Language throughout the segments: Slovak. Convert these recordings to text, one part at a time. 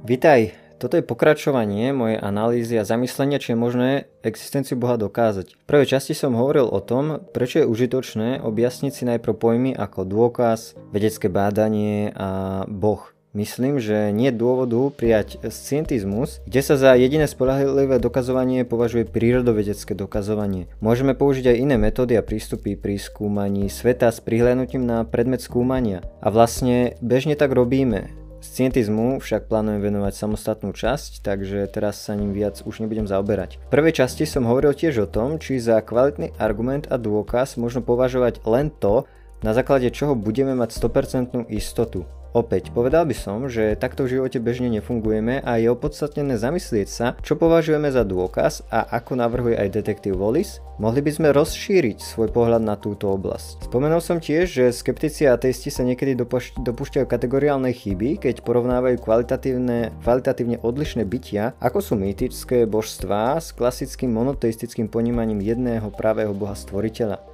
Vitaj, toto je pokračovanie mojej analýzy a zamyslenia, či je možné existenciu Boha dokázať. V prvej časti som hovoril o tom, prečo je užitočné objasniť si najprv pojmy ako dôkaz, vedecké bádanie a Boh. Myslím, že nie je dôvodu prijať scientizmus, kde sa za jediné spolahlivé dokazovanie považuje prírodovedecké dokazovanie. Môžeme použiť aj iné metódy a prístupy pri skúmaní sveta s prihľadnutím na predmet skúmania. A vlastne bežne tak robíme. Scientizmu však plánujem venovať samostatnú časť, takže teraz sa ním viac už nebudem zaoberať. V prvej časti som hovoril tiež o tom, či za kvalitný argument a dôkaz možno považovať len to, na základe čoho budeme mať 100% istotu. Opäť, povedal by som, že takto v živote bežne nefungujeme a je opodstatnené zamyslieť sa, čo považujeme za dôkaz a ako navrhuje aj detektív Wallis, mohli by sme rozšíriť svoj pohľad na túto oblasť. Spomenul som tiež, že skeptici a ateisti sa niekedy dopúšťajú kategoriálnej chyby, keď porovnávajú kvalitatívne, kvalitatívne odlišné bytia, ako sú mýtické božstvá s klasickým monoteistickým ponímaním jedného pravého boha stvoriteľa.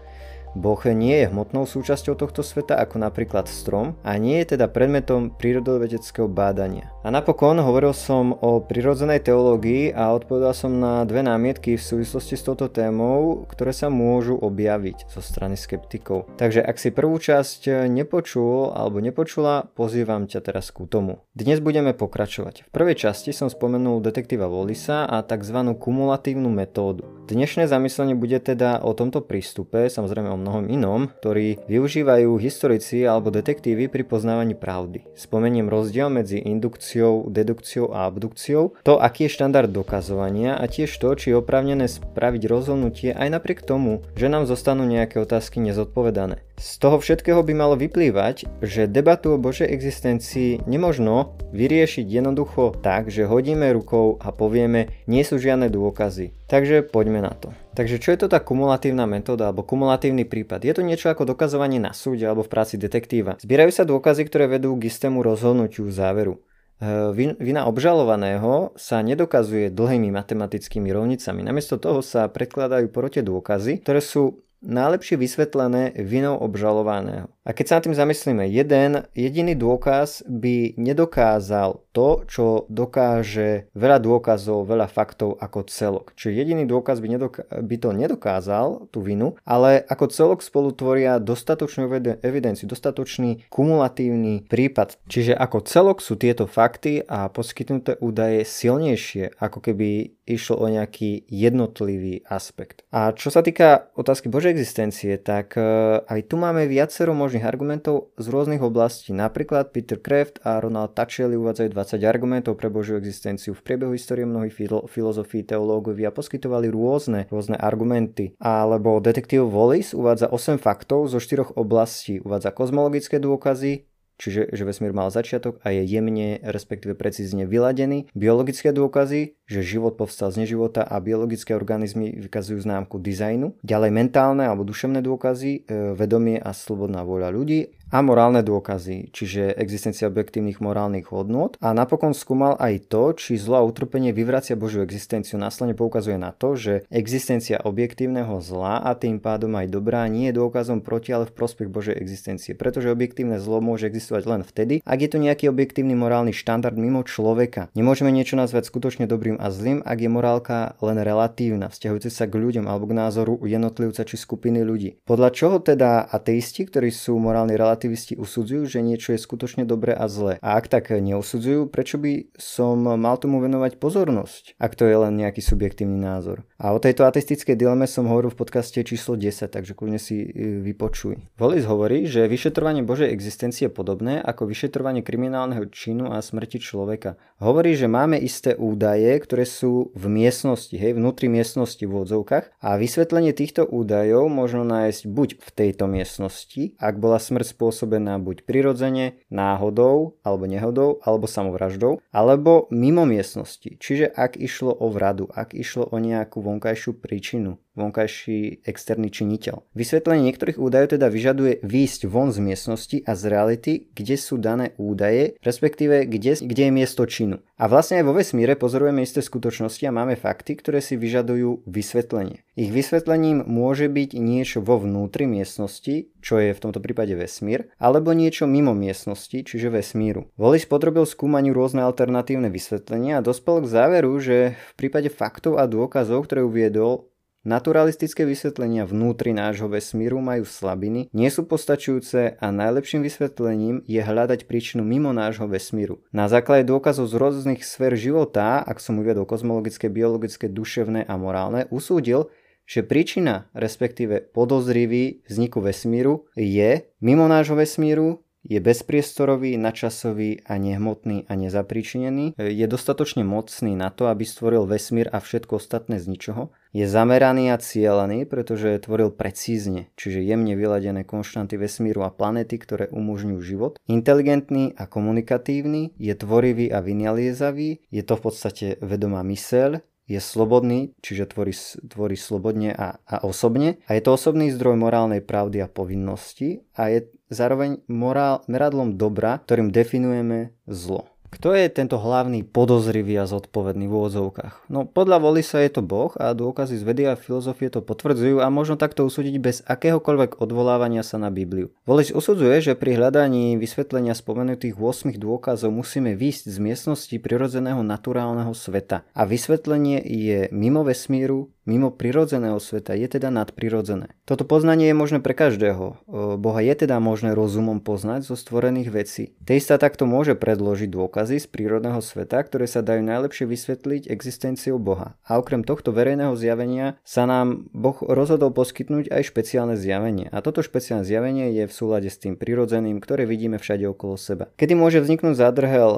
Boh nie je hmotnou súčasťou tohto sveta ako napríklad strom a nie je teda predmetom prírodovedeckého bádania. A napokon hovoril som o prirodzenej teológii a odpovedal som na dve námietky v súvislosti s touto témou, ktoré sa môžu objaviť zo strany skeptikov. Takže ak si prvú časť nepočul alebo nepočula, pozývam ťa teraz ku tomu. Dnes budeme pokračovať. V prvej časti som spomenul detektíva Wallisa a tzv. kumulatívnu metódu. Dnešné zamyslenie bude teda o tomto prístupe, samozrejme o mnohom inom, ktorí využívajú historici alebo detektívy pri poznávaní pravdy. Spomeniem rozdiel medzi indukciou, dedukciou a abdukciou, to aký je štandard dokazovania a tiež to, či je oprávnené spraviť rozhodnutie aj napriek tomu, že nám zostanú nejaké otázky nezodpovedané. Z toho všetkého by malo vyplývať, že debatu o Božej existencii nemožno vyriešiť jednoducho tak, že hodíme rukou a povieme, nie sú žiadne dôkazy. Takže poďme na to. Takže čo je to tá kumulatívna metóda alebo kumulatívny prípad? Je to niečo ako dokazovanie na súde alebo v práci detektíva. Zbierajú sa dôkazy, ktoré vedú k istému rozhodnutiu záveru. E, vina obžalovaného sa nedokazuje dlhými matematickými rovnicami. Namiesto toho sa predkladajú prote dôkazy, ktoré sú najlepšie vysvetlené vinou obžalovaného. A keď sa nad tým zamyslíme, jeden jediný dôkaz by nedokázal to, čo dokáže veľa dôkazov, veľa faktov ako celok. Čiže jediný dôkaz by, nedoká- by to nedokázal, tú vinu, ale ako celok spolu tvoria dostatočnú evidenciu, dostatočný kumulatívny prípad. Čiže ako celok sú tieto fakty a poskytnuté údaje silnejšie, ako keby išlo o nejaký jednotlivý aspekt. A čo sa týka otázky Existencie, tak e, aj tu máme viacero možných argumentov z rôznych oblastí. Napríklad Peter Kraft a Ronald Tachieli uvádzajú 20 argumentov pre Božiu existenciu. V priebehu histórie mnohých filo- filozofií, teológovia poskytovali rôzne, rôzne argumenty. Alebo detektív Wallis uvádza 8 faktov zo 4 oblastí. Uvádza kozmologické dôkazy, čiže že vesmír mal začiatok a je jemne, respektíve precízne vyladený. Biologické dôkazy, že život povstal z neživota a biologické organizmy vykazujú známku dizajnu. Ďalej mentálne alebo duševné dôkazy, e, vedomie a slobodná vôľa ľudí a morálne dôkazy, čiže existencia objektívnych morálnych hodnôt a napokon skúmal aj to, či zlo a utrpenie vyvracia Božiu existenciu. Následne poukazuje na to, že existencia objektívneho zla a tým pádom aj dobrá nie je dôkazom proti, ale v prospech Božej existencie, pretože objektívne zlo môže existovať len vtedy, ak je to nejaký objektívny morálny štandard mimo človeka. Nemôžeme niečo nazvať skutočne dobrým a zlým, ak je morálka len relatívna, vzťahujúca sa k ľuďom alebo k názoru jednotlivca či skupiny ľudí. Podľa čoho teda ateisti, ktorí sú morálni relativisti usudzujú, že niečo je skutočne dobré a zlé. A ak tak neusudzujú, prečo by som mal tomu venovať pozornosť, ak to je len nejaký subjektívny názor. A o tejto ateistickej dileme som hovoril v podcaste číslo 10, takže kľudne si e, vypočuj. Volis hovorí, že vyšetrovanie Božej existencie je podobné ako vyšetrovanie kriminálneho činu a smrti človeka. Hovorí, že máme isté údaje, ktoré sú v miestnosti, hej, vnútri miestnosti v odzovkách a vysvetlenie týchto údajov možno nájsť buď v tejto miestnosti, ak bola smrť spôsobená buď prirodzene, náhodou alebo nehodou alebo samovraždou, alebo mimo miestnosti. Čiže ak išlo o vradu, ak išlo o nejakú vonkajšiu príčinu. Vonkajší externý činiteľ. Vysvetlenie niektorých údajov teda vyžaduje výjsť von z miestnosti a z reality, kde sú dané údaje, respektíve kde, kde je miesto činu. A vlastne aj vo vesmíre pozorujeme isté skutočnosti a máme fakty, ktoré si vyžadujú vysvetlenie. Ich vysvetlením môže byť niečo vo vnútri miestnosti, čo je v tomto prípade vesmír, alebo niečo mimo miestnosti, čiže vesmíru. Wallis podrobil skúmaniu rôzne alternatívne vysvetlenia a dospel k záveru, že v prípade faktov a dôkazov, ktoré uviedol, Naturalistické vysvetlenia vnútri nášho vesmíru majú slabiny, nie sú postačujúce a najlepším vysvetlením je hľadať príčinu mimo nášho vesmíru. Na základe dôkazov z rôznych sfér života, ak som uviedol kozmologické, biologické, duševné a morálne, usúdil, že príčina, respektíve podozrivý vzniku vesmíru je mimo nášho vesmíru, je bezpriestorový, načasový a nehmotný a nezapríčinený, je dostatočne mocný na to, aby stvoril vesmír a všetko ostatné z ničoho, je zameraný a cieľaný, pretože tvoril precízne, čiže jemne vyladené konštanty vesmíru a planety, ktoré umožňujú život, inteligentný a komunikatívny, je tvorivý a vynaliezavý, je to v podstate vedomá myseľ, je slobodný, čiže tvorí, tvorí slobodne a, a osobne a je to osobný zdroj morálnej pravdy a povinnosti a je zároveň morál, meradlom dobra, ktorým definujeme zlo. Kto je tento hlavný podozrivý a zodpovedný v úvodzovkách? No podľa Volisa je to Boh a dôkazy z vedy a filozofie to potvrdzujú a možno takto usúdiť bez akéhokoľvek odvolávania sa na Bibliu. Volis usudzuje, že pri hľadaní vysvetlenia spomenutých 8 dôkazov musíme výjsť z miestnosti prirodzeného naturálneho sveta a vysvetlenie je mimo vesmíru, mimo prirodzeného sveta, je teda nadprirodzené. Toto poznanie je možné pre každého. Boha je teda možné rozumom poznať zo stvorených vecí. Teista takto môže predložiť dôkazy z prírodného sveta, ktoré sa dajú najlepšie vysvetliť existenciou Boha. A okrem tohto verejného zjavenia sa nám Boh rozhodol poskytnúť aj špeciálne zjavenie. A toto špeciálne zjavenie je v súlade s tým prirodzeným, ktoré vidíme všade okolo seba. Kedy môže vzniknúť zádrhel?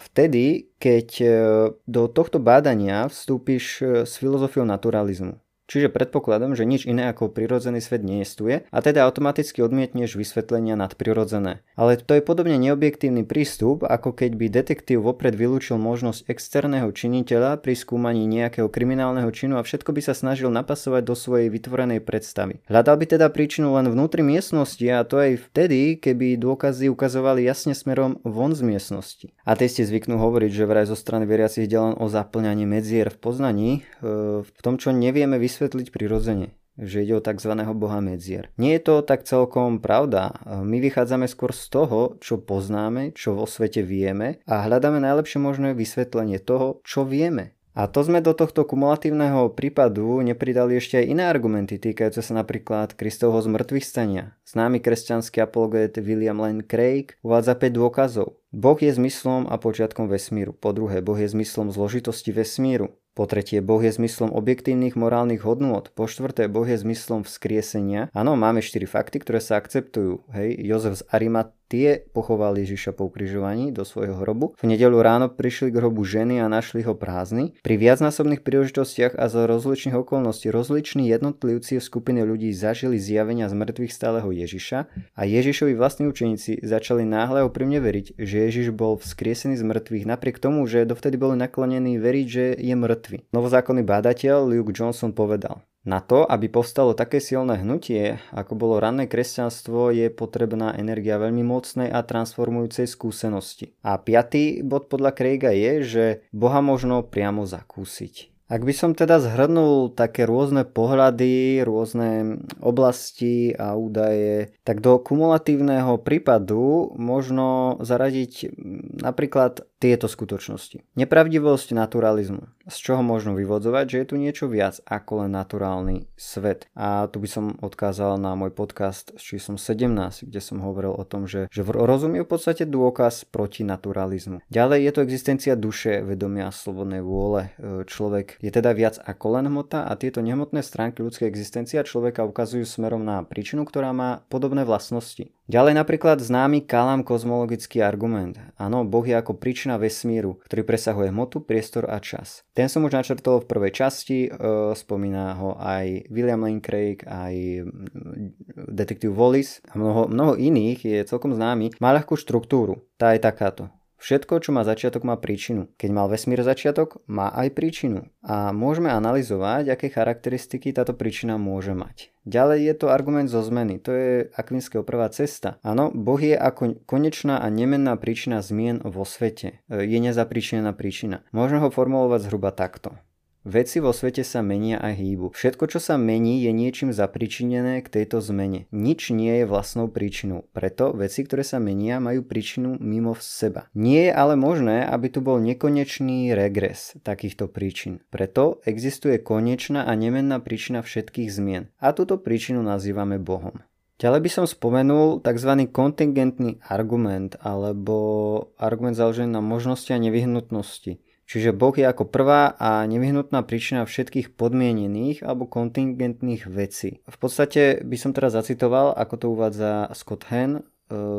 Vtedy, keď e, do tohto bádania vstúpiš e, s filozofiou naturalizmu. Čiže predpokladám, že nič iné ako prirodzený svet neestuje a teda automaticky odmietneš vysvetlenia nadprirodzené. Ale to je podobne neobjektívny prístup, ako keď by detektív vopred vylúčil možnosť externého činiteľa pri skúmaní nejakého kriminálneho činu a všetko by sa snažil napasovať do svojej vytvorenej predstavy. Hľadal by teda príčinu len vnútri miestnosti a to aj vtedy, keby dôkazy ukazovali jasne smerom von z miestnosti. A ste zvyknú hovoriť, že vraj zo strany veriacich ide len o zaplňanie medzier v poznaní, e, v tom, čo nevieme vysvetliť vysvetliť prirodzene že ide o tzv. boha medzier. Nie je to tak celkom pravda. My vychádzame skôr z toho, čo poznáme, čo vo svete vieme a hľadáme najlepšie možné vysvetlenie toho, čo vieme. A to sme do tohto kumulatívneho prípadu nepridali ešte aj iné argumenty týkajúce sa napríklad Kristovho zmrtvých stania. Známy kresťanský apologet William Lane Craig uvádza 5 dôkazov. Boh je zmyslom a počiatkom vesmíru. Po druhé, Boh je zmyslom zložitosti vesmíru. Po tretie, Boh je zmyslom objektívnych morálnych hodnôt. Po štvrté, Boh je zmyslom vzkriesenia. Áno, máme štyri fakty, ktoré sa akceptujú. Hej, Jozef z Arimat Tie pochovali Ježiša po ukrižovaní do svojho hrobu. V nedelu ráno prišli k hrobu ženy a našli ho prázdny. Pri viacnásobných príležitostiach a za rozličných okolností rozliční jednotlivci v skupine ľudí zažili zjavenia z mŕtvych stáleho Ježiša a Ježišovi vlastní učeníci začali náhle úprimne veriť, že Ježiš bol vzkriesený z mŕtvych napriek tomu, že dovtedy boli naklonení veriť, že je mŕtvy. Novozákonný bádateľ Luke Johnson povedal, na to, aby povstalo také silné hnutie, ako bolo ranné kresťanstvo, je potrebná energia veľmi mocnej a transformujúcej skúsenosti. A piatý bod podľa Craiga je, že Boha možno priamo zakúsiť. Ak by som teda zhrnul také rôzne pohľady, rôzne oblasti a údaje, tak do kumulatívneho prípadu možno zaradiť napríklad tieto skutočnosti. Nepravdivosť naturalizmu, z čoho možno vyvodzovať, že je tu niečo viac ako len naturálny svet. A tu by som odkázal na môj podcast s číslom 17, kde som hovoril o tom, že, že rozum je v podstate dôkaz proti naturalizmu. Ďalej je to existencia duše, vedomia a slobodnej vôle. E, človek je teda viac ako len hmota a tieto nehmotné stránky ľudskej existencie človeka ukazujú smerom na príčinu, ktorá má podobné vlastnosti. Ďalej napríklad známy Kalam kozmologický argument. Áno, Boh je ako príčina vesmíru, ktorý presahuje hmotu, priestor a čas. Ten som už načrtol v prvej časti, e, spomína ho aj William Lane Craig, aj mm, detektív Wallis a mnoho, mnoho iných je celkom známy. Má ľahkú štruktúru. Tá je takáto. Všetko, čo má začiatok, má príčinu. Keď mal vesmír začiatok, má aj príčinu. A môžeme analyzovať, aké charakteristiky táto príčina môže mať. Ďalej je to argument zo zmeny. To je akvinského prvá cesta. Áno, Boh je ako konečná a nemenná príčina zmien vo svete. Je nezapríčinená príčina. Môžeme ho formulovať zhruba takto. Veci vo svete sa menia a hýbu. Všetko, čo sa mení, je niečím zapričinené k tejto zmene. Nič nie je vlastnou príčinou. Preto veci, ktoré sa menia, majú príčinu mimo seba. Nie je ale možné, aby tu bol nekonečný regres takýchto príčin. Preto existuje konečná a nemenná príčina všetkých zmien. A túto príčinu nazývame Bohom. Ďalej by som spomenul tzv. kontingentný argument alebo argument založený na možnosti a nevyhnutnosti. Čiže Boh je ako prvá a nevyhnutná príčina všetkých podmienených alebo kontingentných vecí. V podstate by som teraz zacitoval, ako to uvádza Scott Hen e,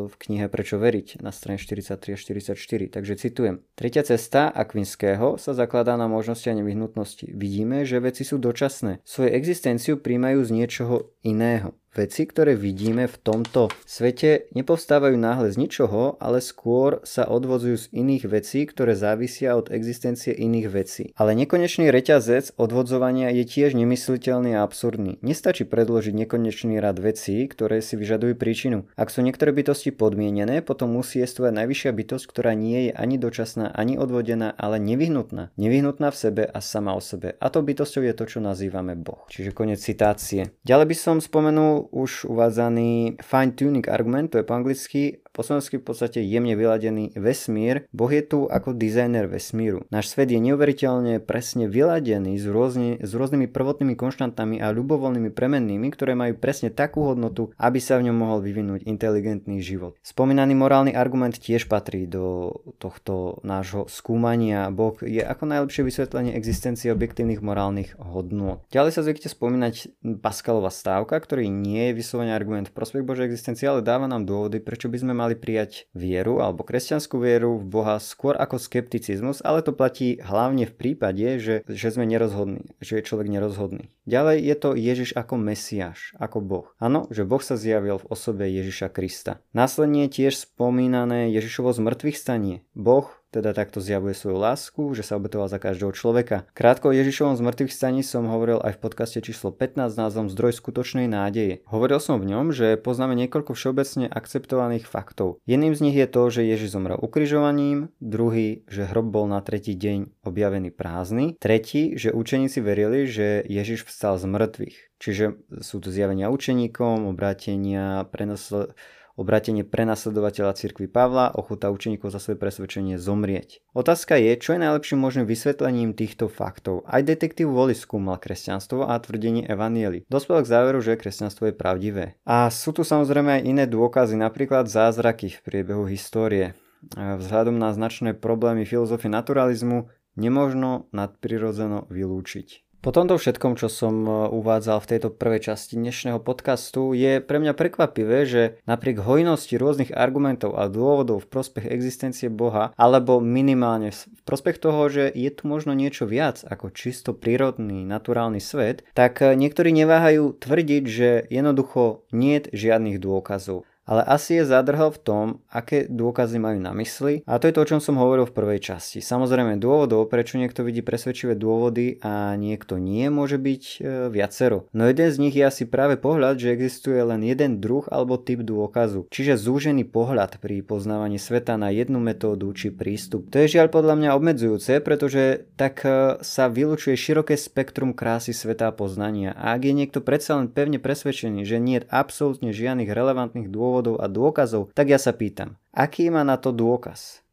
v knihe Prečo veriť na strane 43 a 44. Takže citujem. Tretia cesta Akvinského sa zakladá na možnosti a nevyhnutnosti. Vidíme, že veci sú dočasné. Svoju existenciu príjmajú z niečoho iného. Veci, ktoré vidíme v tomto svete, nepovstávajú náhle z ničoho, ale skôr sa odvodzujú z iných vecí, ktoré závisia od existencie iných vecí. Ale nekonečný reťazec odvodzovania je tiež nemysliteľný a absurdný. Nestačí predložiť nekonečný rad vecí, ktoré si vyžadujú príčinu. Ak sú niektoré bytosti podmienené, potom musí jestvovať najvyššia bytosť, ktorá nie je ani dočasná, ani odvodená, ale nevyhnutná. Nevyhnutná v sebe a sama o sebe. A to bytosťou je to, čo nazývame Boh. Čiže koniec citácie. Ďalej by som spomenul už uvádzaný fine tuning argument, to je po anglicky, po v podstate jemne vyladený vesmír. Boh je tu ako dizajner vesmíru. Náš svet je neuveriteľne presne vyladený s, rôzne, s rôznymi prvotnými konštantami a ľubovoľnými premennými, ktoré majú presne takú hodnotu, aby sa v ňom mohol vyvinúť inteligentný život. Spomínaný morálny argument tiež patrí do tohto nášho skúmania. Boh je ako najlepšie vysvetlenie existencie objektívnych morálnych hodnôt. Ďalej sa zvykte spomínať Pascalová stávka, ktorý nie je vyslovene argument v prospech Božej existencie, ale dáva nám dôvody, prečo by sme mali prijať vieru alebo kresťanskú vieru v Boha skôr ako skepticizmus, ale to platí hlavne v prípade, že, že sme nerozhodní, že je človek nerozhodný. Ďalej je to Ježiš ako Mesiáš, ako Boh. Áno, že Boh sa zjavil v osobe Ježiša Krista. Následne tiež spomínané Ježišovo zmrtvých stanie. Boh teda takto zjavuje svoju lásku, že sa obetoval za každého človeka. Krátko o Ježišovom zmrtvých staní som hovoril aj v podcaste číslo 15 s názvom Zdroj skutočnej nádeje. Hovoril som v ňom, že poznáme niekoľko všeobecne akceptovaných faktov. Jedným z nich je to, že Ježiš zomrel ukrižovaním, druhý, že hrob bol na tretí deň objavený prázdny, tretí, že učeníci verili, že Ježiš vstal z mŕtvych. Čiže sú tu zjavenia učeníkom, obrátenia, prenosl obratenie prenasledovateľa cirkvi Pavla, ochota učeníkov za svoje presvedčenie zomrieť. Otázka je, čo je najlepším možným vysvetlením týchto faktov. Aj detektív Wally skúmal kresťanstvo a tvrdenie Evanieli. Dospel k záveru, že kresťanstvo je pravdivé. A sú tu samozrejme aj iné dôkazy, napríklad zázraky v priebehu histórie. Vzhľadom na značné problémy filozofie naturalizmu nemožno nadprirodzeno vylúčiť. Po tomto všetkom, čo som e, uvádzal v tejto prvej časti dnešného podcastu, je pre mňa prekvapivé, že napriek hojnosti rôznych argumentov a dôvodov v prospech existencie Boha, alebo minimálne v prospech toho, že je tu možno niečo viac ako čisto prírodný, naturálny svet, tak e, niektorí neváhajú tvrdiť, že jednoducho nie je žiadnych dôkazov ale asi je zadrhel v tom, aké dôkazy majú na mysli a to je to, o čom som hovoril v prvej časti. Samozrejme dôvodov, prečo niekto vidí presvedčivé dôvody a niekto nie, môže byť e, viacero. No jeden z nich je asi práve pohľad, že existuje len jeden druh alebo typ dôkazu, čiže zúžený pohľad pri poznávaní sveta na jednu metódu či prístup. To je žiaľ podľa mňa obmedzujúce, pretože tak e, sa vylučuje široké spektrum krásy sveta a poznania a ak je niekto predsa len pevne presvedčený, že nie je absolútne žiadnych relevantných dôvodov, dôvodov a dôkazov, tak ja sa pýtam, aký má na to dôkaz?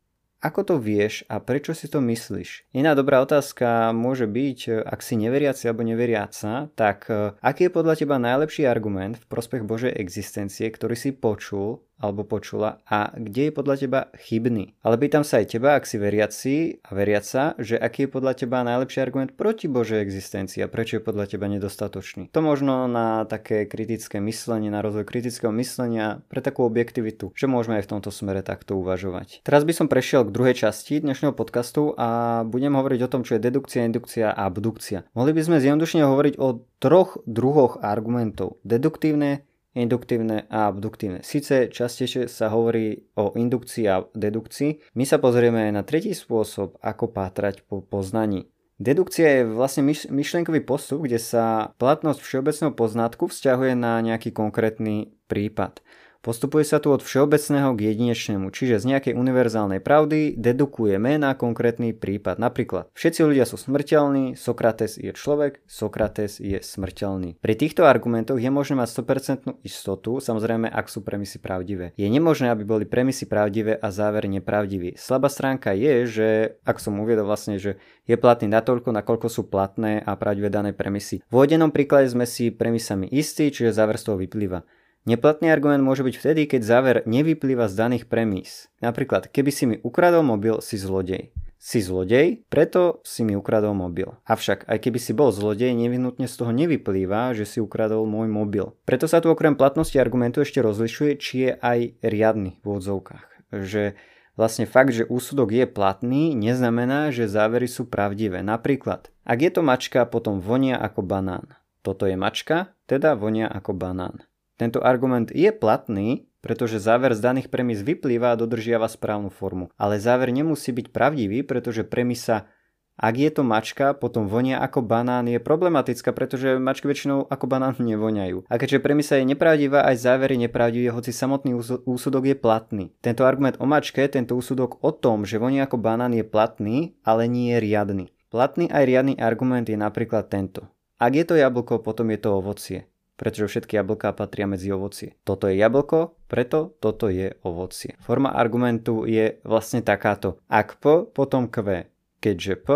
Ako to vieš a prečo si to myslíš? Iná dobrá otázka môže byť, ak si neveriaci alebo neveriaca, tak eh, aký je podľa teba najlepší argument v prospech Božej existencie, ktorý si počul alebo počula a kde je podľa teba chybný. Ale pýtam sa aj teba, ak si veriaci a veriaca, že aký je podľa teba najlepší argument proti Božej existencii a prečo je podľa teba nedostatočný. To možno na také kritické myslenie, na rozvoj kritického myslenia pre takú objektivitu, že môžeme aj v tomto smere takto uvažovať. Teraz by som prešiel k druhej časti dnešného podcastu a budem hovoriť o tom, čo je dedukcia, indukcia a abdukcia. Mohli by sme zjednodušene hovoriť o troch druhoch argumentov. Deduktívne, induktívne a abduktívne. Sice častejšie sa hovorí o indukcii a dedukcii, my sa pozrieme na tretí spôsob, ako pátrať po poznaní. Dedukcia je vlastne myšlienkový postup, kde sa platnosť všeobecného poznatku vzťahuje na nejaký konkrétny prípad. Postupuje sa tu od všeobecného k jedinečnému, čiže z nejakej univerzálnej pravdy dedukujeme na konkrétny prípad. Napríklad, všetci ľudia sú smrteľní, Sokrates je človek, Sokrates je smrteľný. Pri týchto argumentoch je možné mať 100% istotu, samozrejme ak sú premisy pravdivé. Je nemožné, aby boli premisy pravdivé a záver nepravdivý. Slabá stránka je, že, ak som uviedol vlastne, že je platný natoľko, nakoľko sú platné a pravdivé dané premisy. V uvedenom príklade sme si premisami istí, čiže záver z toho vyplýva. Neplatný argument môže byť vtedy, keď záver nevyplýva z daných premís. Napríklad, keby si mi ukradol mobil, si zlodej. Si zlodej, preto si mi ukradol mobil. Avšak, aj keby si bol zlodej, nevyhnutne z toho nevyplýva, že si ukradol môj mobil. Preto sa tu okrem platnosti argumentu ešte rozlišuje, či je aj riadny v odzovkách. Že vlastne fakt, že úsudok je platný, neznamená, že závery sú pravdivé. Napríklad, ak je to mačka, potom vonia ako banán. Toto je mačka, teda vonia ako banán. Tento argument je platný, pretože záver z daných premis vyplýva a dodržiava správnu formu. Ale záver nemusí byť pravdivý, pretože premisa ak je to mačka, potom vonia ako banán je problematická, pretože mačky väčšinou ako banán nevoňajú. A keďže premisa je nepravdivá, aj záver je nepravdivý, hoci samotný úsudok je platný. Tento argument o mačke, tento úsudok o tom, že vonia ako banán je platný, ale nie je riadny. Platný aj riadny argument je napríklad tento. Ak je to jablko, potom je to ovocie pretože všetky jablká patria medzi ovocie. Toto je jablko, preto toto je ovocie. Forma argumentu je vlastne takáto. Ak P, potom Q. Keďže P,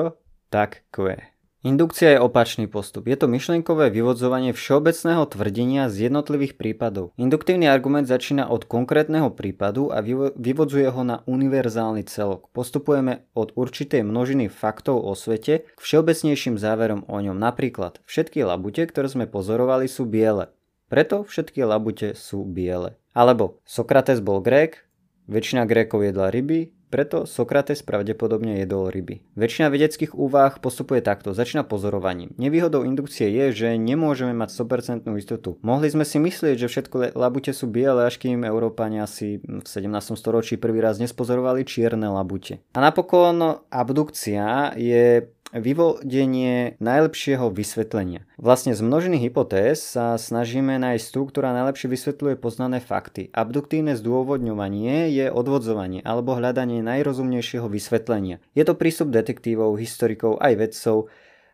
tak Q. Indukcia je opačný postup. Je to myšlienkové vyvodzovanie všeobecného tvrdenia z jednotlivých prípadov. Induktívny argument začína od konkrétneho prípadu a vyvodzuje ho na univerzálny celok. Postupujeme od určitej množiny faktov o svete k všeobecnejším záverom o ňom. Napríklad, všetky labute, ktoré sme pozorovali, sú biele. Preto všetky labute sú biele. Alebo Sokrates bol Grék, väčšina Grékov jedla ryby, preto Sokrates pravdepodobne jedol ryby. Väčšina vedeckých úvah postupuje takto, začína pozorovaním. Nevýhodou indukcie je, že nemôžeme mať 100% istotu. Mohli sme si myslieť, že všetko labute sú biele, až kým Európania si v 17. storočí prvý raz nespozorovali čierne labute. A napokon abdukcia je vyvodenie najlepšieho vysvetlenia. Vlastne z množiny hypotéz sa snažíme nájsť tú, ktorá najlepšie vysvetľuje poznané fakty. Abduktívne zdôvodňovanie je odvodzovanie alebo hľadanie najrozumnejšieho vysvetlenia. Je to prístup detektívov, historikov aj vedcov,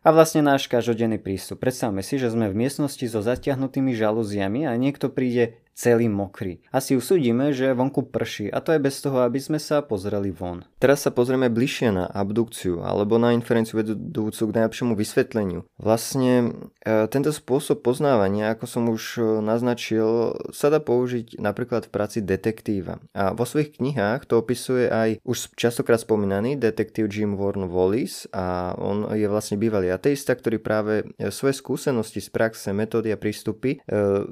a vlastne náš každodenný prístup. Predstavme si, že sme v miestnosti so zatiahnutými žalúziami a niekto príde celý mokrý. Asi usúdime, že vonku prší a to je bez toho, aby sme sa pozreli von. Teraz sa pozrieme bližšie na abdukciu alebo na inferenciu vedúcu k najlepšiemu vysvetleniu. Vlastne e, tento spôsob poznávania, ako som už e, naznačil, sa dá použiť napríklad v práci detektíva. A vo svojich knihách to opisuje aj už častokrát spomínaný detektív Jim Warren Wallis a on je vlastne bývalý ateista, ktorý práve e, svoje skúsenosti z praxe, metódy a prístupy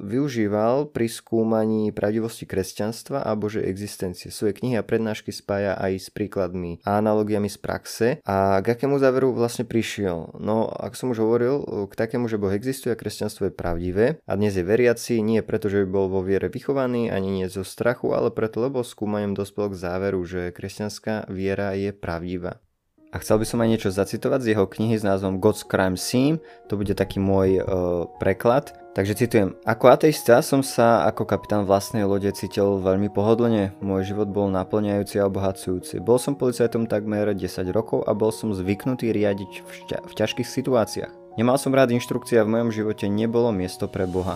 využíval pri skú skúmaní pravdivosti kresťanstva a Božej existencie. Svoje knihy a prednášky spája aj s príkladmi a analogiami z praxe. A k akému záveru vlastne prišiel? No, ak som už hovoril, k takému, že Boh existuje a kresťanstvo je pravdivé a dnes je veriaci nie preto, že by bol vo viere vychovaný, ani nie zo strachu, ale preto, lebo skúmaním dospel k záveru, že kresťanská viera je pravdivá. A chcel by som aj niečo zacitovať z jeho knihy s názvom God's Crime Scene, to bude taký môj e, preklad. Takže citujem, ako ateista som sa ako kapitán vlastnej lode cítil veľmi pohodlne, môj život bol naplňajúci a obohacujúci. Bol som policajtom takmer 10 rokov a bol som zvyknutý riadiť v, šťa- v ťažkých situáciách. Nemal som rád inštrukcie a v mojom živote nebolo miesto pre Boha.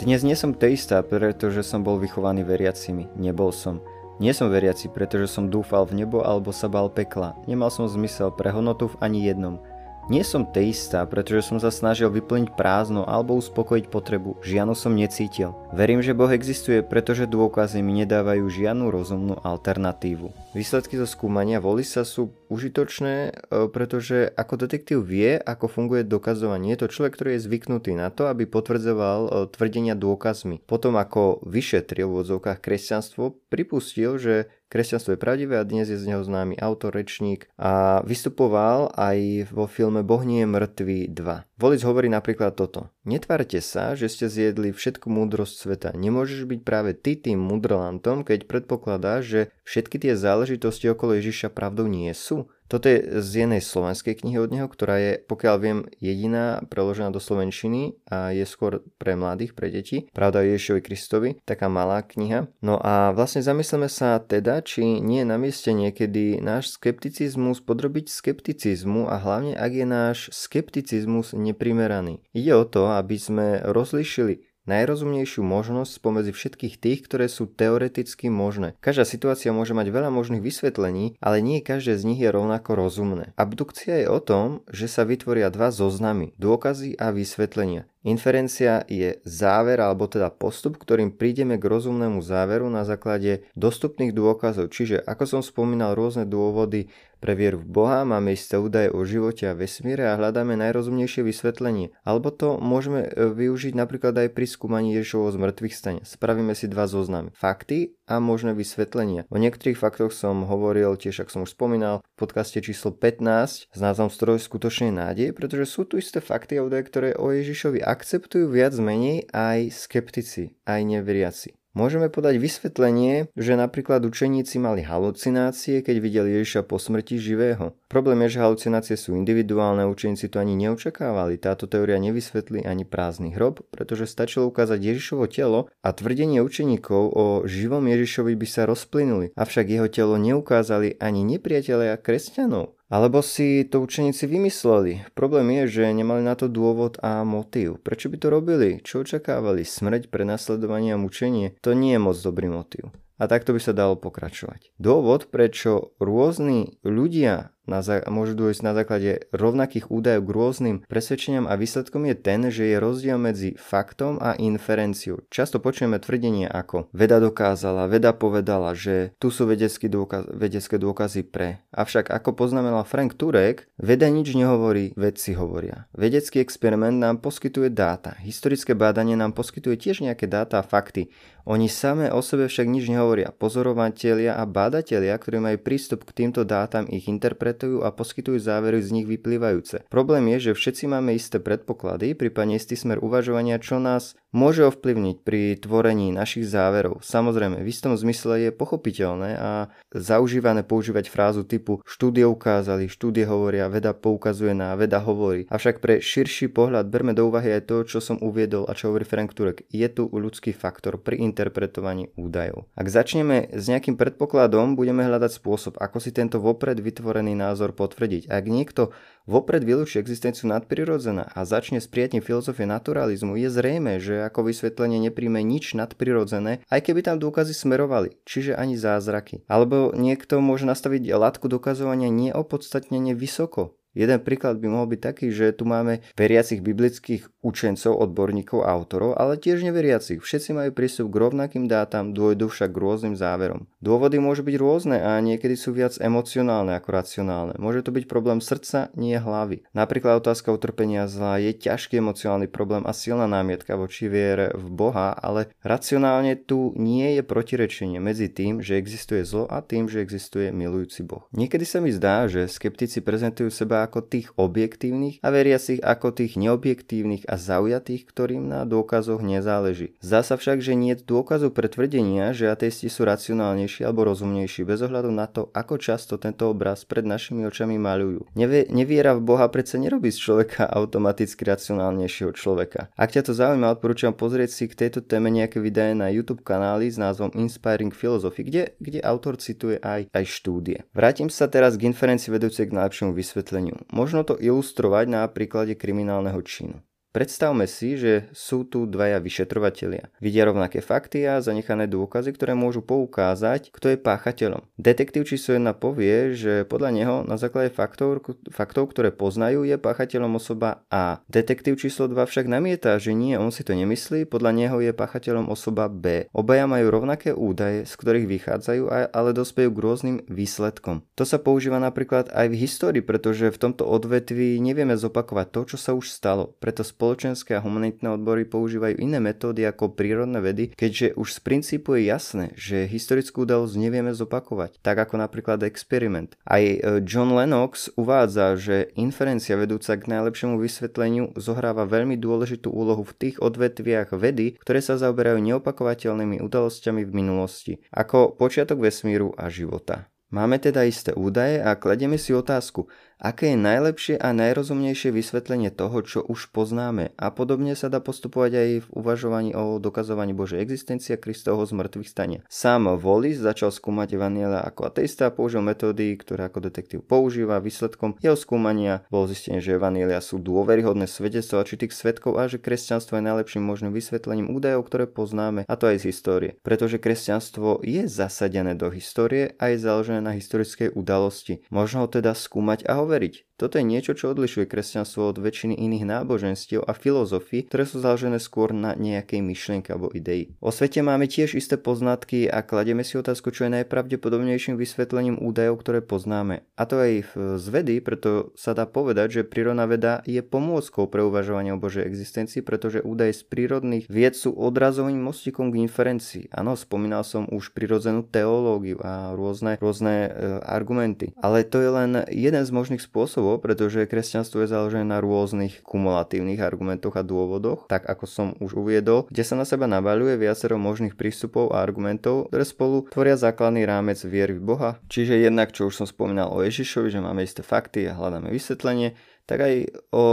Dnes nie som teista, pretože som bol vychovaný veriacimi. Nebol som. Nie som veriaci, pretože som dúfal v nebo alebo sa bal pekla. Nemal som zmysel pre hodnotu v ani jednom. Nie som teista, pretože som sa snažil vyplniť prázdno alebo uspokojiť potrebu. Žiadnu som necítil. Verím, že Boh existuje, pretože dôkazy mi nedávajú žiadnu rozumnú alternatívu. Výsledky zo skúmania Volisa sú užitočné, e, pretože ako detektív vie, ako funguje dokazovanie. Je to človek, ktorý je zvyknutý na to, aby potvrdzoval e, tvrdenia dôkazmi. Potom ako vyšetril v odzovkách kresťanstvo, pripustil, že Kresťanstvo je pravdivé a dnes je z neho známy autor, rečník a vystupoval aj vo filme Boh nie je mŕtvý 2. Volic hovorí napríklad toto. Netvárte sa, že ste zjedli všetku múdrosť sveta. Nemôžeš byť práve ty tým mudrlantom, keď predpokladáš, že všetky tie záležitosti okolo Ježiša pravdou nie sú. Toto je z jednej slovenskej knihy od neho, ktorá je, pokiaľ viem, jediná preložená do slovenčiny a je skôr pre mladých, pre deti. Pravda Ježišovi Kristovi, taká malá kniha. No a vlastne zamyslíme sa teda, či nie je na mieste niekedy náš skepticizmus podrobiť skepticizmu a hlavne ak je náš skepticizmus neprimeraný. Ide o to, aby sme rozlišili najrozumnejšiu možnosť spomedzi všetkých tých, ktoré sú teoreticky možné. Každá situácia môže mať veľa možných vysvetlení, ale nie každé z nich je rovnako rozumné. Abdukcia je o tom, že sa vytvoria dva zoznamy, dôkazy a vysvetlenia. Inferencia je záver alebo teda postup, ktorým prídeme k rozumnému záveru na základe dostupných dôkazov. Čiže ako som spomínal rôzne dôvody pre vieru v Boha, máme isté údaje o živote a vesmíre a hľadáme najrozumnejšie vysvetlenie. Alebo to môžeme e, využiť napríklad aj pri skúmaní Ježovho z mŕtvych stane. Spravíme si dva zoznamy. Fakty a možné vysvetlenia. O niektorých faktoch som hovoril tiež, ak som už spomínal, v podcaste číslo 15 s názvom Stroj skutočnej nádej, pretože sú tu isté fakty a údaje, ktoré o Ježišovi akceptujú viac menej aj skeptici, aj neveriaci. Môžeme podať vysvetlenie, že napríklad učeníci mali halucinácie, keď videli Ježiša po smrti živého. Problém je, že halucinácie sú individuálne, učeníci to ani neočakávali. Táto teória nevysvetlí ani prázdny hrob, pretože stačilo ukázať Ježišovo telo a tvrdenie učeníkov o živom Ježišovi by sa rozplynuli, avšak jeho telo neukázali ani nepriatelia kresťanov. Alebo si to učeníci vymysleli. Problém je, že nemali na to dôvod a motív. Prečo by to robili? Čo očakávali? Smrť, prenasledovanie a mučenie? To nie je moc dobrý motív. A takto by sa dalo pokračovať. Dôvod, prečo rôzni ľudia na môžu dôjsť na základe rovnakých údajov k rôznym presvedčeniam a výsledkom je ten, že je rozdiel medzi faktom a inferenciou. Často počujeme tvrdenie ako veda dokázala, veda povedala, že tu sú vedecké, dôkaz- vedecké dôkazy pre. Avšak ako poznamenal Frank Turek, veda nič nehovorí, vedci hovoria. Vedecký experiment nám poskytuje dáta, historické bádanie nám poskytuje tiež nejaké dáta a fakty. Oni samé o sebe však nič nehovoria. Pozorovatelia a bádatelia, ktorí majú prístup k týmto dátam, ich interpretujú interpretujú a poskytujú závery z nich vyplývajúce. Problém je, že všetci máme isté predpoklady, prípadne istý smer uvažovania, čo nás môže ovplyvniť pri tvorení našich záverov. Samozrejme, v istom zmysle je pochopiteľné a zaužívané používať frázu typu štúdie ukázali, štúdie hovoria, veda poukazuje na, veda hovorí. Avšak pre širší pohľad berme do úvahy aj to, čo som uviedol a čo hovorí Frank Turek. Je tu ľudský faktor pri interpretovaní údajov. Ak začneme s nejakým predpokladom, budeme hľadať spôsob, ako si tento vopred vytvorený názor potvrdiť. Ak niekto vopred vylúči existenciu nadprirodzená a začne s filozofie naturalizmu, je zrejme, že ako vysvetlenie nepríjme nič nadprirodzené, aj keby tam dôkazy smerovali, čiže ani zázraky. Alebo niekto môže nastaviť latku dokazovania neopodstatnene vysoko, Jeden príklad by mohol byť taký, že tu máme veriacich biblických učencov, odborníkov, autorov, ale tiež neveriacich. Všetci majú prístup k rovnakým dátam, dôjdu však k rôznym záverom. Dôvody môžu byť rôzne a niekedy sú viac emocionálne ako racionálne. Môže to byť problém srdca, nie hlavy. Napríklad otázka utrpenia zla je ťažký emocionálny problém a silná námietka voči viere v Boha, ale racionálne tu nie je protirečenie medzi tým, že existuje zlo a tým, že existuje milujúci Boh. Niekedy sa mi zdá, že skeptici prezentujú seba ako tých objektívnych a veriacich ako tých neobjektívnych a zaujatých, ktorým na dôkazoch nezáleží. Zdá sa však, že nie je dôkazu pre tvrdenia, že ateisti sú racionálnejší alebo rozumnejší bez ohľadu na to, ako často tento obraz pred našimi očami malujú. Nevie, neviera v Boha predsa nerobí z človeka automaticky racionálnejšieho človeka. Ak ťa to zaujíma, odporúčam pozrieť si k tejto téme nejaké videá na YouTube kanály s názvom Inspiring Philosophy, kde, kde autor cituje aj, aj štúdie. Vrátim sa teraz k inferencii vedúcej k najlepšiemu vysvetleniu Možno to ilustrovať na príklade kriminálneho činu. Predstavme si, že sú tu dvaja vyšetrovatelia. Vidia rovnaké fakty a zanechané dôkazy, ktoré môžu poukázať, kto je páchateľom. Detektív číslo 1 povie, že podľa neho na základe faktov, faktov, ktoré poznajú, je páchateľom osoba A. Detektív číslo 2 však namieta, že nie, on si to nemyslí, podľa neho je páchateľom osoba B. Obaja majú rovnaké údaje, z ktorých vychádzajú, ale dospejú k rôznym výsledkom. To sa používa napríklad aj v histórii, pretože v tomto odvetvi nevieme zopakovať to, čo sa už stalo. Preto spoločenské a humanitné odbory používajú iné metódy ako prírodné vedy, keďže už z princípu je jasné, že historickú udalosť nevieme zopakovať, tak ako napríklad experiment. Aj e, John Lennox uvádza, že inferencia vedúca k najlepšiemu vysvetleniu zohráva veľmi dôležitú úlohu v tých odvetviach vedy, ktoré sa zaoberajú neopakovateľnými udalosťami v minulosti, ako počiatok vesmíru a života. Máme teda isté údaje a kladieme si otázku, aké je najlepšie a najrozumnejšie vysvetlenie toho, čo už poznáme a podobne sa dá postupovať aj v uvažovaní o dokazovaní Božej existencie Kristovho zmrtvých stania. Sám Wallis začal skúmať Evaniela ako ateista a použil metódy, ktoré ako detektív používa. Výsledkom jeho skúmania bolo zistenie, že Evanielia sú dôveryhodné svedectva tých svetkov a že kresťanstvo je najlepším možným vysvetlením údajov, ktoré poznáme, a to aj z histórie. Pretože kresťanstvo je zasadené do histórie a je založené na historickej udalosti. Možno ho teda skúmať a ho veriť. Toto je niečo, čo odlišuje kresťanstvo od väčšiny iných náboženstiev a filozofií, ktoré sú založené skôr na nejakej myšlienke alebo idei. O svete máme tiež isté poznatky a kladieme si otázku, čo je najpravdepodobnejším vysvetlením údajov, ktoré poznáme. A to aj z vedy, preto sa dá povedať, že prírodná veda je pomôckou pre uvažovanie o Božej existencii, pretože údaje z prírodných vied sú odrazovým mostikom k inferencii. Áno, spomínal som už prirodzenú teológiu a rôzne, rôzne e, argumenty. Ale to je len jeden z možných spôsobov, spôsobov, pretože kresťanstvo je založené na rôznych kumulatívnych argumentoch a dôvodoch, tak ako som už uviedol, kde sa na seba nabaľuje viacero možných prístupov a argumentov, ktoré spolu tvoria základný rámec viery v Boha. Čiže jednak, čo už som spomínal o Ježišovi, že máme isté fakty a hľadáme vysvetlenie, tak aj o,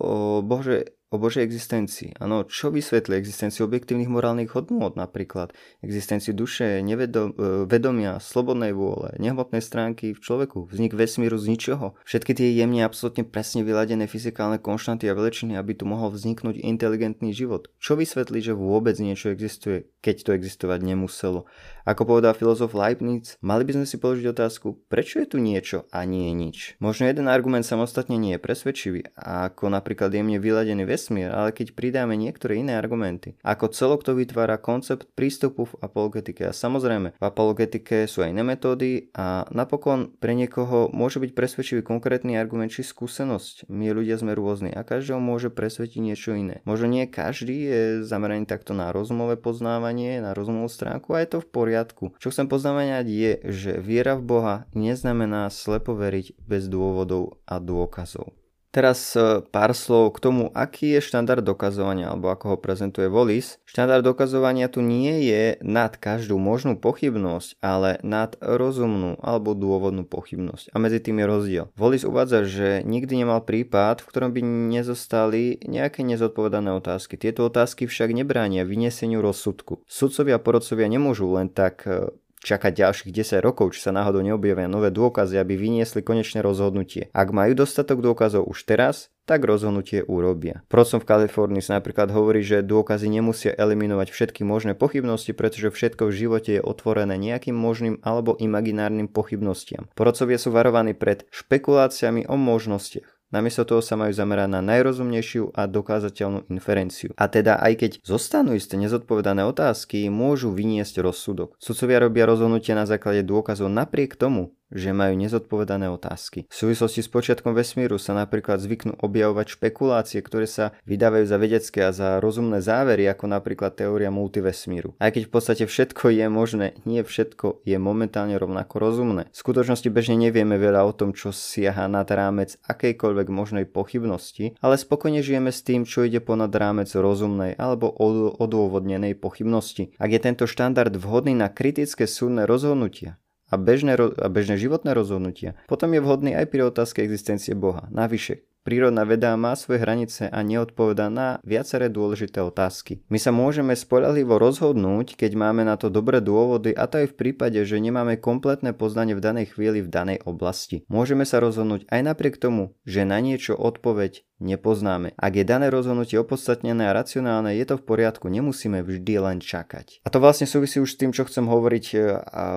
o Bože, o Božej existencii. Áno, čo vysvetľuje existenciu objektívnych morálnych hodnôt napríklad, existenciu duše, nevedom, e, vedomia, slobodnej vôle, nehmotnej stránky v človeku, vznik vesmíru z ničoho. Všetky tie jemne absolútne presne vyladené fyzikálne konštanty a veličiny, aby tu mohol vzniknúť inteligentný život. Čo vysvetlí, že vôbec niečo existuje, keď to existovať nemuselo? Ako povedal filozof Leibniz, mali by sme si položiť otázku, prečo je tu niečo a nie nič. Možno jeden argument samostatne nie je presvedčivý, ako napríklad jemne vyladený vesmír, ale keď pridáme niektoré iné argumenty, ako celok to vytvára koncept prístupu v apologetike. A samozrejme, v apologetike sú aj iné metódy a napokon pre niekoho môže byť presvedčivý konkrétny argument či skúsenosť. My ľudia sme rôzni a každého môže presvedčiť niečo iné. Možno nie každý je zameraný takto na rozumové poznávanie, na rozumovú stránku a je to v poriadku. Čo chcem poznamenať je, že viera v Boha neznamená slepo veriť bez dôvodov a dôkazov. Teraz e, pár slov k tomu, aký je štandard dokazovania, alebo ako ho prezentuje Wallis. Štandard dokazovania tu nie je nad každú možnú pochybnosť, ale nad rozumnú alebo dôvodnú pochybnosť. A medzi tým je rozdiel. Wallis uvádza, že nikdy nemal prípad, v ktorom by nezostali nejaké nezodpovedané otázky. Tieto otázky však nebránia vynieseniu rozsudku. Sudcovia a porodcovia nemôžu len tak e, čakať ďalších 10 rokov, či sa náhodou neobjavia nové dôkazy, aby vyniesli konečné rozhodnutie. Ak majú dostatok dôkazov už teraz, tak rozhodnutie urobia. Procom v Kalifornii sa napríklad hovorí, že dôkazy nemusia eliminovať všetky možné pochybnosti, pretože všetko v živote je otvorené nejakým možným alebo imaginárnym pochybnostiam. Porodcovia sú varovaní pred špekuláciami o možnostiach. Namiesto toho sa majú zamerať na najrozumnejšiu a dokázateľnú inferenciu. A teda aj keď zostanú isté nezodpovedané otázky, môžu vyniesť rozsudok. Sudcovia robia rozhodnutia na základe dôkazov napriek tomu, že majú nezodpovedané otázky. V súvislosti s počiatkom vesmíru sa napríklad zvyknú objavovať špekulácie, ktoré sa vydávajú za vedecké a za rozumné závery, ako napríklad teória multivesmíru. Aj keď v podstate všetko je možné, nie všetko je momentálne rovnako rozumné. V skutočnosti bežne nevieme veľa o tom, čo siaha nad rámec akejkoľvek možnej pochybnosti, ale spokojne žijeme s tým, čo ide ponad rámec rozumnej alebo odôvodnenej pochybnosti. Ak je tento štandard vhodný na kritické súdne rozhodnutia, a bežné, a bežné životné rozhodnutia, potom je vhodný aj pri otázke existencie Boha. Navyše, Prírodná veda má svoje hranice a neodpoveda na viaceré dôležité otázky. My sa môžeme spolahlivo rozhodnúť, keď máme na to dobré dôvody a to aj v prípade, že nemáme kompletné poznanie v danej chvíli v danej oblasti. Môžeme sa rozhodnúť aj napriek tomu, že na niečo odpoveď nepoznáme. Ak je dané rozhodnutie opodstatnené a racionálne, je to v poriadku, nemusíme vždy len čakať. A to vlastne súvisí už s tým, čo chcem hovoriť e,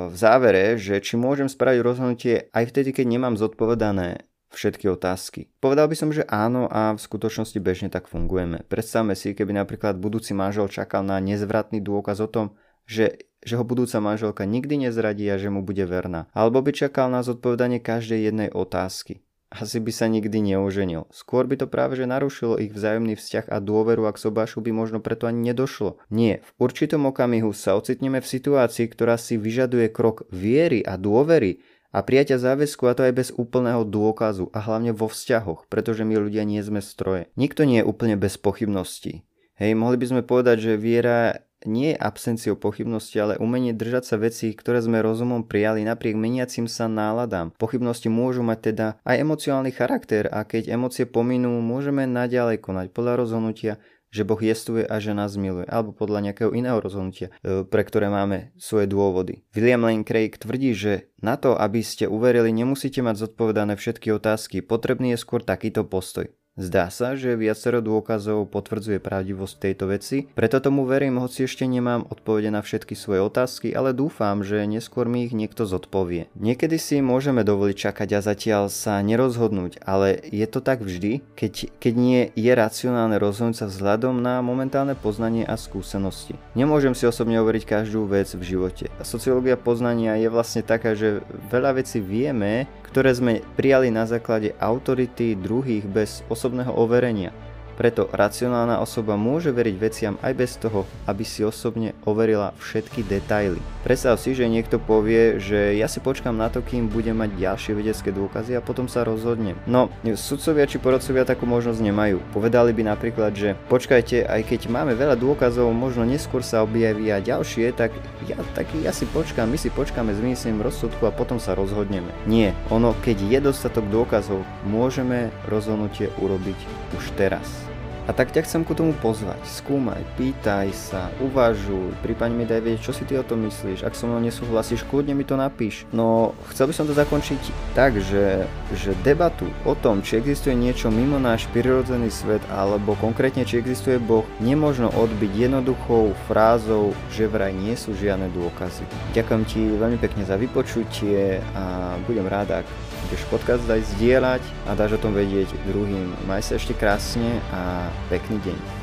v závere, že či môžem spraviť rozhodnutie aj vtedy, keď nemám zodpovedané všetky otázky. Povedal by som, že áno a v skutočnosti bežne tak fungujeme. Predstavme si, keby napríklad budúci manžel čakal na nezvratný dôkaz o tom, že, že ho budúca manželka nikdy nezradí a že mu bude verná. Alebo by čakal na zodpovedanie každej jednej otázky. asi by sa nikdy neoženil. Skôr by to práve že narušilo ich vzájomný vzťah a dôveru a k sobášu by možno preto ani nedošlo. Nie, v určitom okamihu sa ocitneme v situácii, ktorá si vyžaduje krok viery a dôvery, a prijatia záväzku a to aj bez úplného dôkazu a hlavne vo vzťahoch, pretože my ľudia nie sme stroje. Nikto nie je úplne bez pochybností. Hej, mohli by sme povedať, že viera nie je absenciou pochybnosti, ale umenie držať sa vecí, ktoré sme rozumom prijali napriek meniacim sa náladám. Pochybnosti môžu mať teda aj emocionálny charakter a keď emócie pominú, môžeme naďalej konať podľa rozhodnutia, že Boh jestuje a že nás miluje, alebo podľa nejakého iného rozhodnutia, e, pre ktoré máme svoje dôvody. William Lane Craig tvrdí, že na to, aby ste uverili, nemusíte mať zodpovedané všetky otázky, potrebný je skôr takýto postoj. Zdá sa, že viacero dôkazov potvrdzuje pravdivosť tejto veci, preto tomu verím, hoci ešte nemám odpovede na všetky svoje otázky, ale dúfam, že neskôr mi ich niekto zodpovie. Niekedy si môžeme dovoliť čakať a zatiaľ sa nerozhodnúť, ale je to tak vždy, keď, keď nie je racionálne rozhodnúť sa vzhľadom na momentálne poznanie a skúsenosti. Nemôžem si osobne overiť každú vec v živote. Sociológia poznania je vlastne taká, že veľa vecí vieme, ktoré sme prijali na základe autority druhých bez osobného overenia. Preto racionálna osoba môže veriť veciam aj bez toho, aby si osobne overila všetky detaily. Predstav si, že niekto povie, že ja si počkam na to, kým budem mať ďalšie vedecké dôkazy a potom sa rozhodnem. No, sudcovia či porodcovia takú možnosť nemajú. Povedali by napríklad, že počkajte, aj keď máme veľa dôkazov, možno neskôr sa objavia ďalšie, tak ja, tak ja si počkám, my si počkáme s vynesením rozsudku a potom sa rozhodneme. Nie, ono, keď je dostatok dôkazov, môžeme rozhodnutie urobiť už teraz. A tak ťa chcem ku tomu pozvať. Skúmaj, pýtaj sa, uvažuj, prípadne mi daj vedieť, čo si ty o tom myslíš. Ak so mnou nesúhlasíš, kľudne mi to napíš. No, chcel by som to zakončiť tak, že, že debatu o tom, či existuje niečo mimo náš prirodzený svet, alebo konkrétne, či existuje Boh, nemožno odbiť jednoduchou frázou, že vraj nie sú žiadne dôkazy. Ďakujem ti veľmi pekne za vypočutie a budem rád, ak budeš podcast daj zdieľať a dáš o tom vedieť druhým. Maj sa ešte krásne a pekný deň.